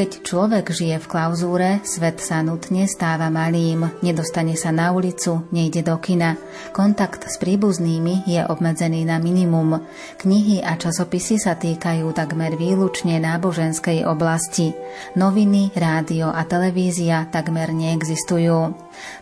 Keď človek žije v klauzúre, svet sa nutne stáva malým, nedostane sa na ulicu, nejde do kina. Kontakt s príbuznými je obmedzený na minimum. Knihy a časopisy sa týkajú takmer výlučne náboženskej oblasti. Noviny, rádio a televízia takmer neexistujú.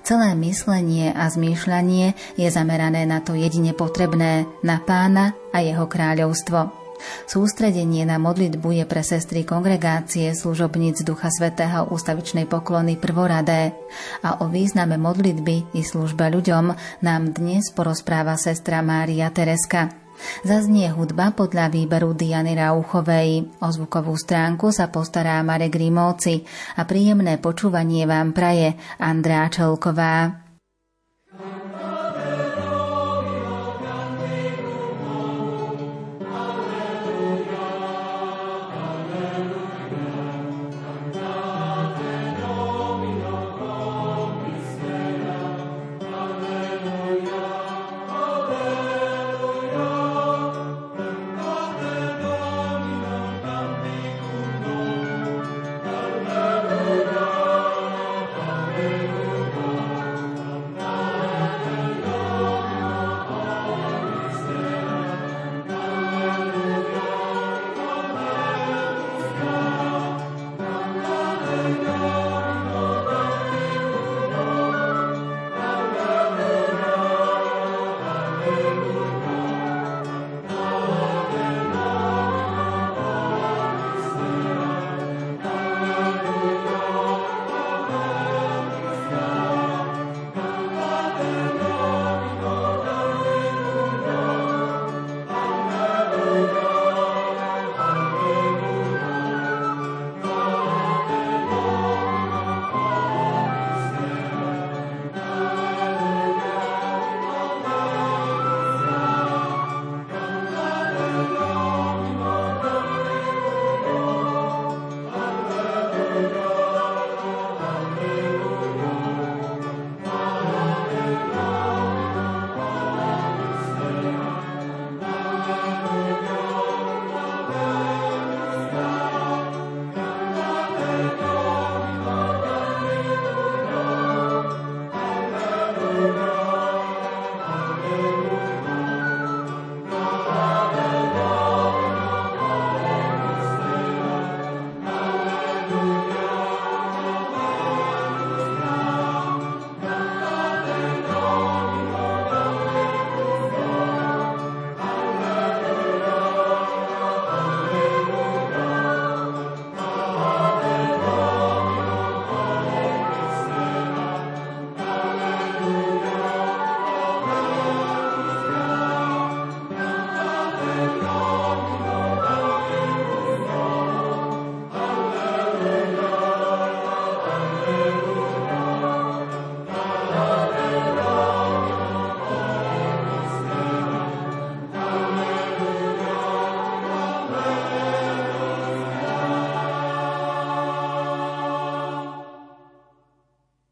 Celé myslenie a zmýšľanie je zamerané na to jedine potrebné, na pána a jeho kráľovstvo. Sústredenie na modlitbu je pre sestry kongregácie služobníc Ducha Svetého ústavičnej poklony prvoradé a o význame modlitby i službe ľuďom nám dnes porozpráva sestra Mária Tereska. Zaznie hudba podľa výberu Diany Rauchovej. O zvukovú stránku sa postará Marek Rímovci a príjemné počúvanie vám praje Andrá Čelková.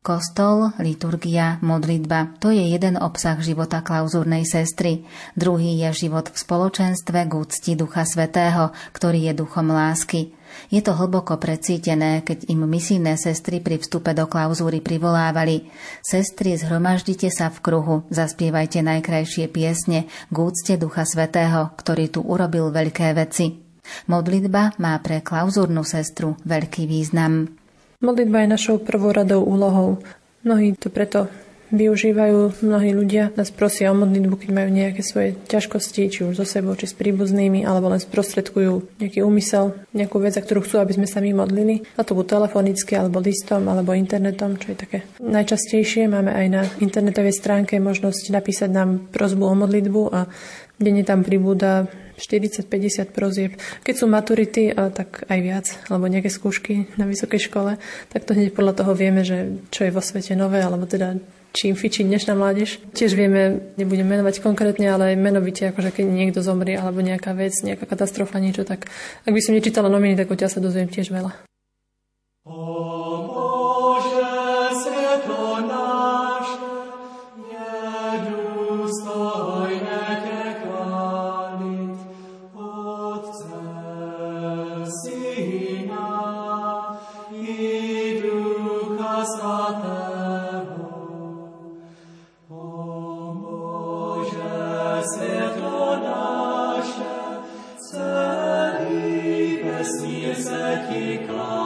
Kostol, liturgia, modlitba – to je jeden obsah života klauzúrnej sestry. Druhý je život v spoločenstve k úcti Ducha Svetého, ktorý je duchom lásky. Je to hlboko precítené, keď im misijné sestry pri vstupe do klauzúry privolávali. Sestry, zhromaždite sa v kruhu, zaspievajte najkrajšie piesne k úcte Ducha Svetého, ktorý tu urobil veľké veci. Modlitba má pre klauzúrnu sestru veľký význam. Modlitba je našou prvoradou úlohou. Mnohí to preto využívajú, mnohí ľudia nás prosia o modlitbu, keď majú nejaké svoje ťažkosti, či už so sebou, či s príbuznými, alebo len sprostredkujú nejaký úmysel, nejakú vec, za ktorú chcú, aby sme sa my modlili. A to buď telefonicky, alebo listom, alebo internetom, čo je také najčastejšie. Máme aj na internetovej stránke možnosť napísať nám prozbu o modlitbu a denne tam pribúda 40-50 prozieb. Keď sú maturity, tak aj viac, alebo nejaké skúšky na vysokej škole, tak to hneď podľa toho vieme, že čo je vo svete nové, alebo teda čím fičí dnešná mládež. Tiež vieme, nebudem menovať konkrétne, ale aj menovite, akože keď niekto zomrie, alebo nejaká vec, nejaká katastrofa, niečo, tak ak by som nečítala noviny, tak odtiaľ sa dozviem tiež veľa. Oh. svetlo naše, celý vesmír ti klá.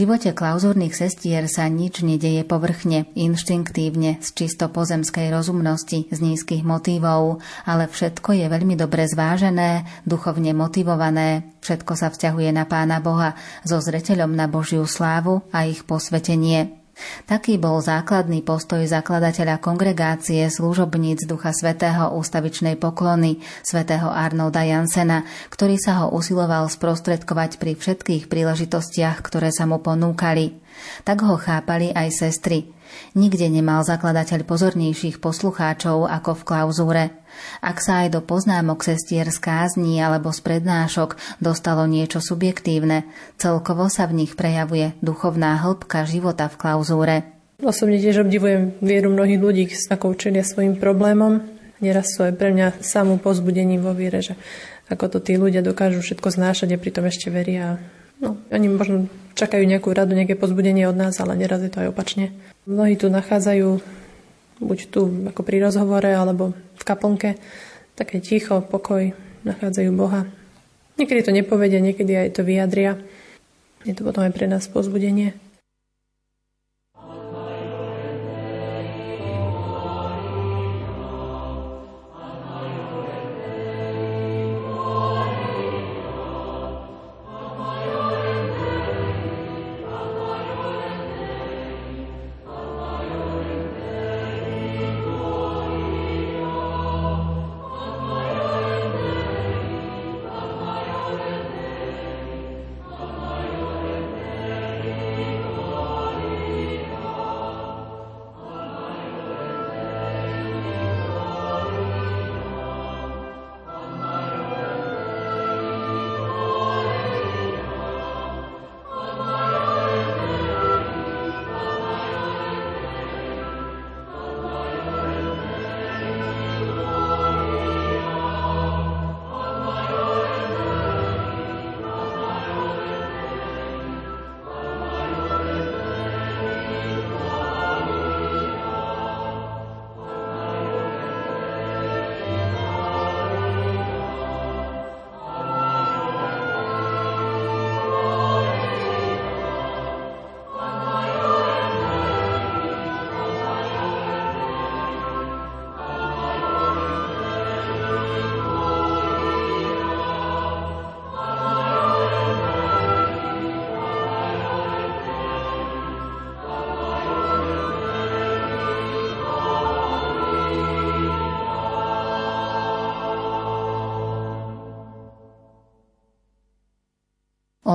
Živote klauzúrnych sestier sa nič nedeje povrchne, inštinktívne, z čisto pozemskej rozumnosti, z nízkych motívov, ale všetko je veľmi dobre zvážené, duchovne motivované, všetko sa vzťahuje na Pána Boha so zreteľom na Božiu slávu a ich posvetenie. Taký bol základný postoj zakladateľa kongregácie služobníc Ducha Svetého ústavičnej poklony svätého Arnolda Jansena, ktorý sa ho usiloval sprostredkovať pri všetkých príležitostiach, ktoré sa mu ponúkali. Tak ho chápali aj sestry. Nikde nemal zakladateľ pozornejších poslucháčov ako v klauzúre. Ak sa aj do poznámok sestier z kázni alebo z prednášok dostalo niečo subjektívne, celkovo sa v nich prejavuje duchovná hĺbka života v klauzúre. Osobne tiež obdivujem vieru mnohých ľudí, ako čelia svojim problémom. Neraz sú aj pre mňa samú pozbudením vo viere, že ako to tí ľudia dokážu všetko znášať a pritom ešte veria. No, oni možno čakajú nejakú radu, nejaké pozbudenie od nás, ale neraz je to aj opačne. Mnohí tu nachádzajú buď tu ako pri rozhovore, alebo v kaplnke, také ticho, pokoj, nachádzajú Boha. Niekedy to nepovedia, niekedy aj to vyjadria. Je to potom aj pre nás pozbudenie.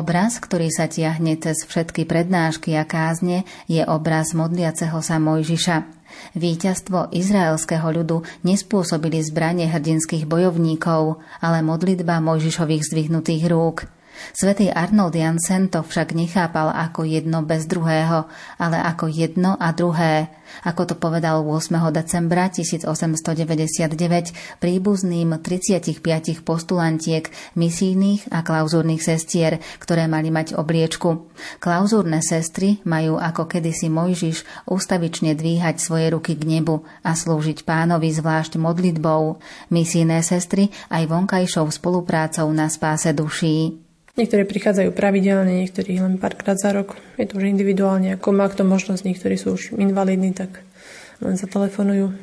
Obraz, ktorý sa tiahne cez všetky prednášky a kázne, je obraz modliaceho sa Mojžiša. Víťazstvo izraelského ľudu nespôsobili zbranie hrdinských bojovníkov, ale modlitba Mojžišových zdvihnutých rúk – Svetý Arnold Jansen to však nechápal ako jedno bez druhého, ale ako jedno a druhé, ako to povedal 8. decembra 1899 príbuzným 35 postulantiek misijných a klauzúrnych sestier, ktoré mali mať obliečku. Klauzúrne sestry majú ako kedysi Mojžiš ústavične dvíhať svoje ruky k nebu a slúžiť pánovi zvlášť modlitbou. Misijné sestry aj vonkajšou spoluprácou na spáse duší. Niektorí prichádzajú pravidelne, niektorí len párkrát za rok. Je to už individuálne, ako má kto možnosť. Niektorí sú už invalidní, tak len zatelefonujú.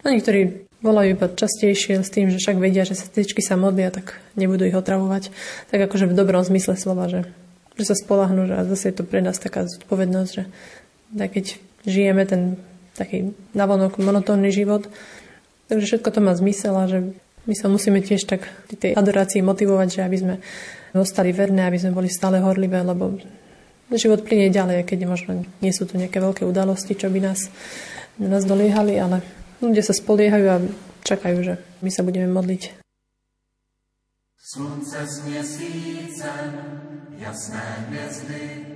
A niektorí volajú iba častejšie s tým, že však vedia, že sestričky sa modlia, tak nebudú ich otravovať. Tak akože v dobrom zmysle slova, že, že sa spolahnú, že zase je to pre nás taká zodpovednosť, že tak keď žijeme ten taký navonok monotónny život, takže všetko to má zmysel a že my sa musíme tiež tak tej adorácii motivovať, že aby sme ostali verné, aby sme boli stále horlivé, lebo život plinie ďalej, keď možno nie sú tu nejaké veľké udalosti, čo by nás, nás doliehali, ale ľudia sa spoliehajú a čakajú, že my sa budeme modliť. Slunce s měsícem, jasné hvězdy,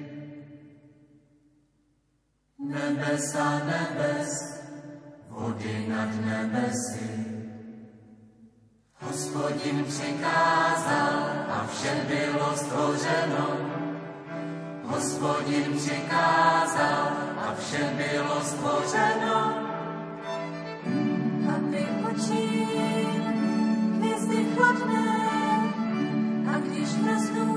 nebesa nebes, vody nad nebesy. Hospodin přikázal a vše bylo stvořeno. Hospodin přikázal a vše bylo stvořeno. Aby oči hvězdy chladné a když mrznou,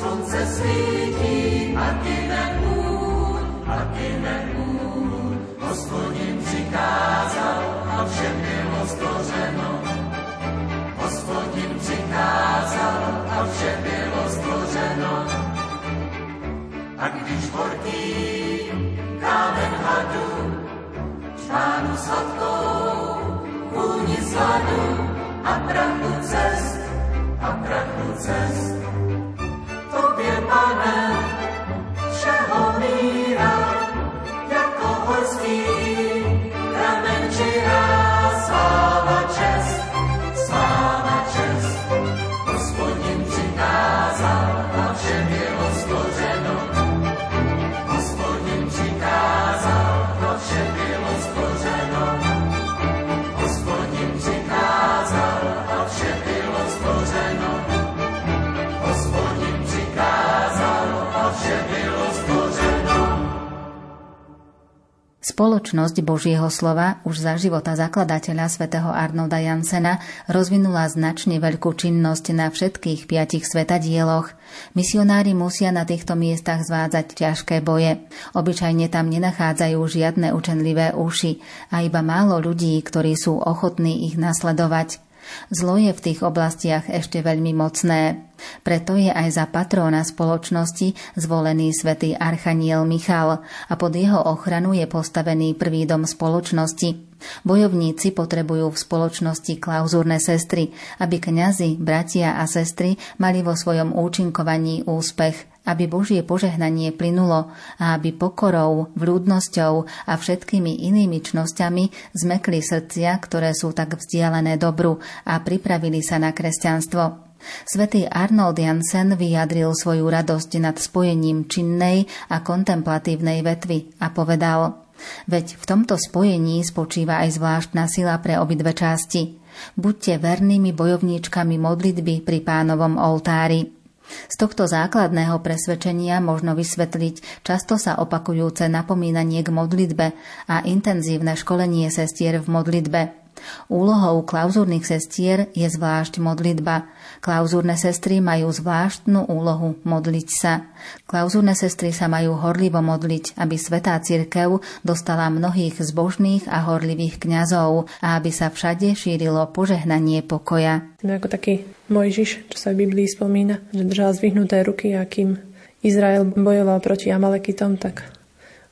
Slunce svítí a ty neúr, a ty neúr. Hospodin přikázal a všem bylo stvořeno. Hospodin přikázal a vše bylo stvořeno. A když horký kámen hadu, čpánu sladkou, vůni sladu a prachu cest, a prachu cest, Pana, všeho míra, jako horský Spoločnosť Božieho slova už za života zakladateľa svätého Arnolda Jansena rozvinula značne veľkú činnosť na všetkých piatich svetadieloch. Misionári musia na týchto miestach zvádzať ťažké boje. Obyčajne tam nenachádzajú žiadne učenlivé uši a iba málo ľudí, ktorí sú ochotní ich nasledovať. Zlo je v tých oblastiach ešte veľmi mocné. Preto je aj za patróna spoločnosti zvolený svätý Archaniel Michal a pod jeho ochranu je postavený prvý dom spoločnosti. Bojovníci potrebujú v spoločnosti klauzúrne sestry, aby kňazi, bratia a sestry mali vo svojom účinkovaní úspech aby Božie požehnanie plynulo a aby pokorou, vľúdnosťou a všetkými inými čnosťami zmekli srdcia, ktoré sú tak vzdialené dobru a pripravili sa na kresťanstvo. Svetý Arnold Jansen vyjadril svoju radosť nad spojením činnej a kontemplatívnej vetvy a povedal Veď v tomto spojení spočíva aj zvláštna sila pre obidve časti. Buďte vernými bojovníčkami modlitby pri pánovom oltári. Z tohto základného presvedčenia možno vysvetliť často sa opakujúce napomínanie k modlitbe a intenzívne školenie sestier v modlitbe. Úlohou klauzúrnych sestier je zvlášť modlitba. Klauzúrne sestry majú zvláštnu úlohu modliť sa. Klauzúrne sestry sa majú horlivo modliť, aby Svetá Cirkev dostala mnohých zbožných a horlivých kňazov a aby sa všade šírilo požehnanie pokoja. Sme ako taký Mojžiš, čo sa v Biblii spomína, že držal zvyhnuté ruky a kým Izrael bojoval proti Amalekitom, tak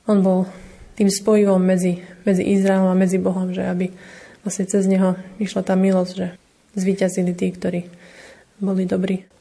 on bol tým spojivom medzi, medzi Izraelom a medzi Bohom, že aby vlastne cez neho išla tá milosť, že zvíťazili tí, ktorí boli dobrí.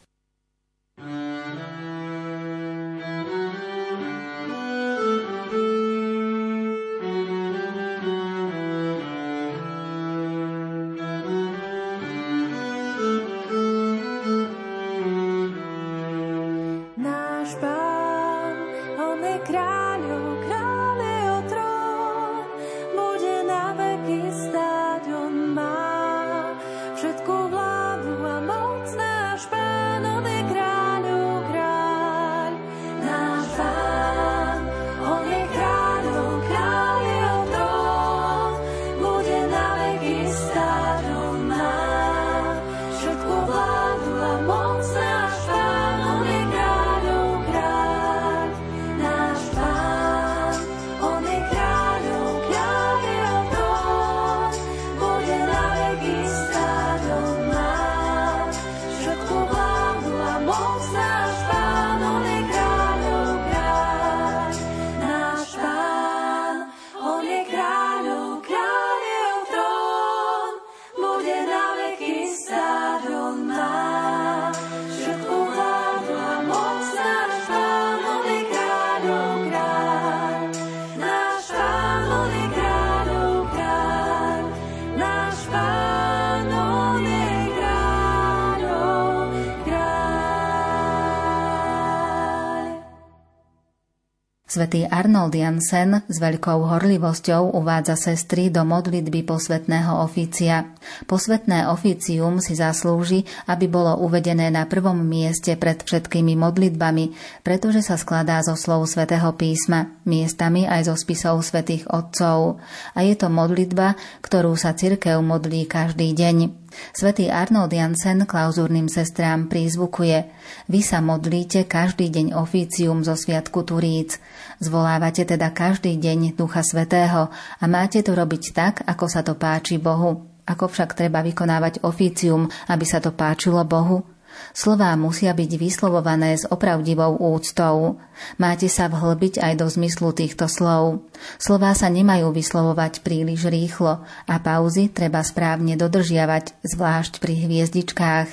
Svetý Arnold Jansen s veľkou horlivosťou uvádza sestry do modlitby posvetného oficia. Posvetné oficium si zaslúži, aby bolo uvedené na prvom mieste pred všetkými modlitbami, pretože sa skladá zo slov svätého písma, miestami aj zo spisov svätých otcov. A je to modlitba, ktorú sa cirkev modlí každý deň. Svetý Arnold Jansen klauzúrnym sestrám prízvukuje Vy sa modlíte každý deň oficium zo Sviatku Turíc. Zvolávate teda každý deň Ducha Svetého a máte to robiť tak, ako sa to páči Bohu. Ako však treba vykonávať oficium, aby sa to páčilo Bohu? Slová musia byť vyslovované s opravdivou úctou. Máte sa vhlbiť aj do zmyslu týchto slov. Slová sa nemajú vyslovovať príliš rýchlo a pauzy treba správne dodržiavať, zvlášť pri hviezdičkách.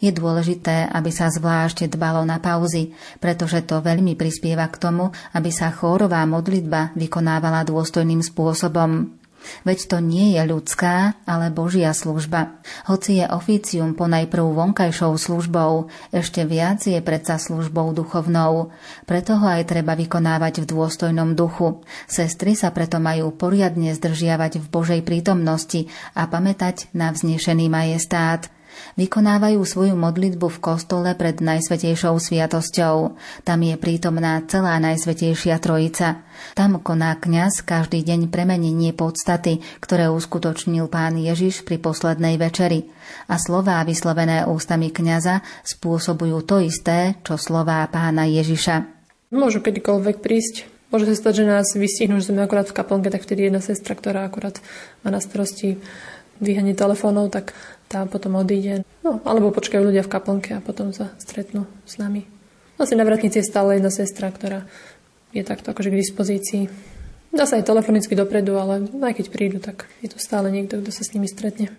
Je dôležité, aby sa zvlášť dbalo na pauzy, pretože to veľmi prispieva k tomu, aby sa chórová modlitba vykonávala dôstojným spôsobom. Veď to nie je ľudská, ale Božia služba. Hoci je oficium ponajprv vonkajšou službou, ešte viac je predsa službou duchovnou. Preto ho aj treba vykonávať v dôstojnom duchu. Sestry sa preto majú poriadne zdržiavať v Božej prítomnosti a pamätať na vznešený majestát. Vykonávajú svoju modlitbu v kostole pred Najsvetejšou sviatosťou. Tam je prítomná celá Najsvetejšia Trojica. Tam koná kňaz každý deň premenenie podstaty, ktoré uskutočnil pán Ježiš pri poslednej večeri. A slová vyslovené ústami kňaza spôsobujú to isté, čo slová pána Ježiša. Môžu kedykoľvek prísť. Môže sa stať, že nás vystihnú, že sme akurát v kaplnke, tak vtedy jedna sestra, ktorá akurát má na starosti dvíhanie telefónov, tak tá potom odíde. No, alebo počkajú ľudia v kaplnke a potom sa stretnú s nami. Asi na vratnici je stále jedna sestra, ktorá je takto akože k dispozícii. Dá sa aj telefonicky dopredu, ale aj keď prídu, tak je to stále niekto, kto sa s nimi stretne.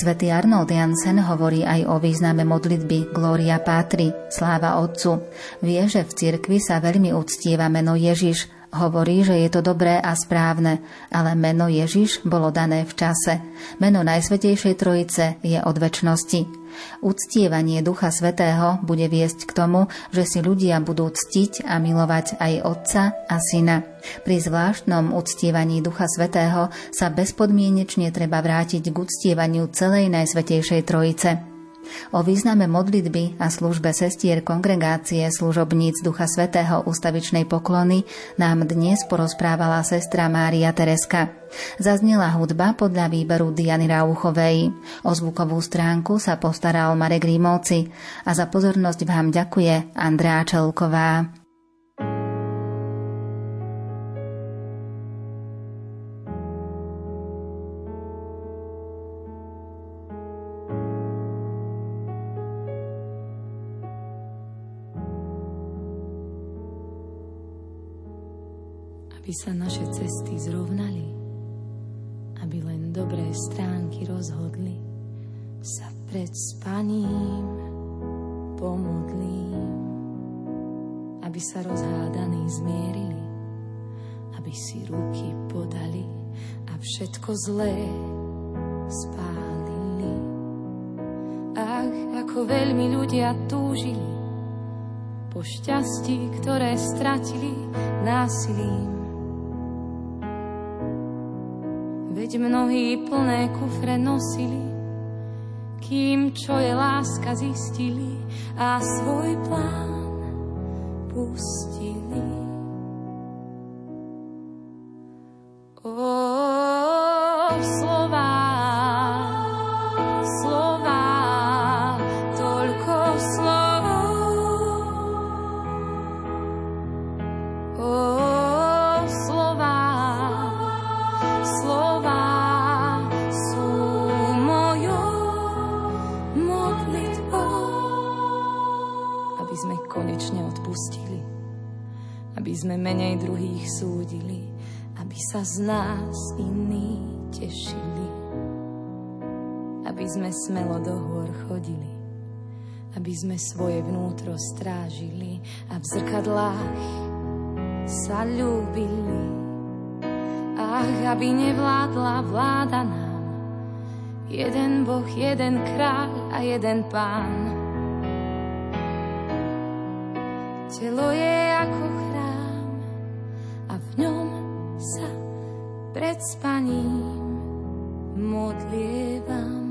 Svetý Arnold Jansen hovorí aj o význame modlitby Gloria Patri, sláva Otcu. Vie, že v cirkvi sa veľmi uctieva meno Ježiš, Hovorí, že je to dobré a správne, ale meno Ježiš bolo dané v čase. Meno Najsvetejšej Trojice je od väčšnosti. Uctievanie Ducha Svetého bude viesť k tomu, že si ľudia budú ctiť a milovať aj Otca a Syna. Pri zvláštnom uctievaní Ducha Svetého sa bezpodmienečne treba vrátiť k uctievaniu celej Najsvetejšej Trojice. O význame modlitby a službe sestier kongregácie služobníc Ducha Svetého ústavičnej poklony nám dnes porozprávala sestra Mária Tereska. Zaznela hudba podľa výberu Diany Rauchovej. O zvukovú stránku sa postaral Marek Rímovci a za pozornosť vám ďakuje Andrá Čelková. Aby sa naše cesty zrovnali, aby len dobré stránky rozhodli, sa pred spaním pomodlím, aby sa rozhádaní zmierili, aby si ruky podali a všetko zlé spálili. Ach, ako veľmi ľudia túžili po šťastí, ktoré stratili násilím Veď mnohí plné kufre nosili, kým čo je láska zistili a svoj plán pustili. Sa z nás iní tešili, aby sme smelo do hôr chodili, aby sme svoje vnútro strážili a v zrkadlách sa ľúbili. Ach, aby nevládla vláda nám, jeden Boh, jeden kráľ a jeden pán. Telo je ako v ňom sa pred spaním modlievam.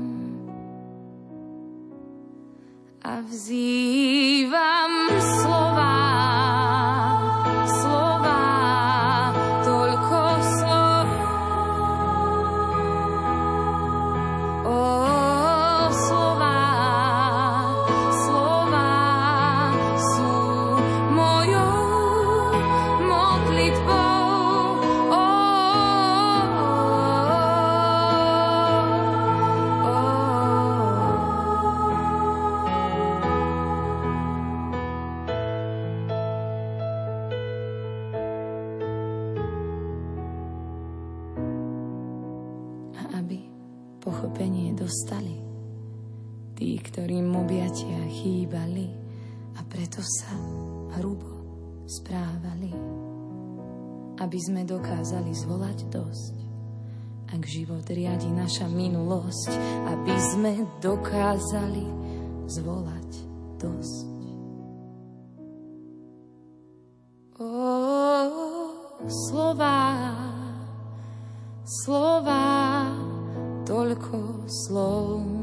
A vzývam aby sme dokázali zvolať dosť. Ak život riadi naša minulosť, aby sme dokázali zvolať dosť. O, slova, slova, toľko slov.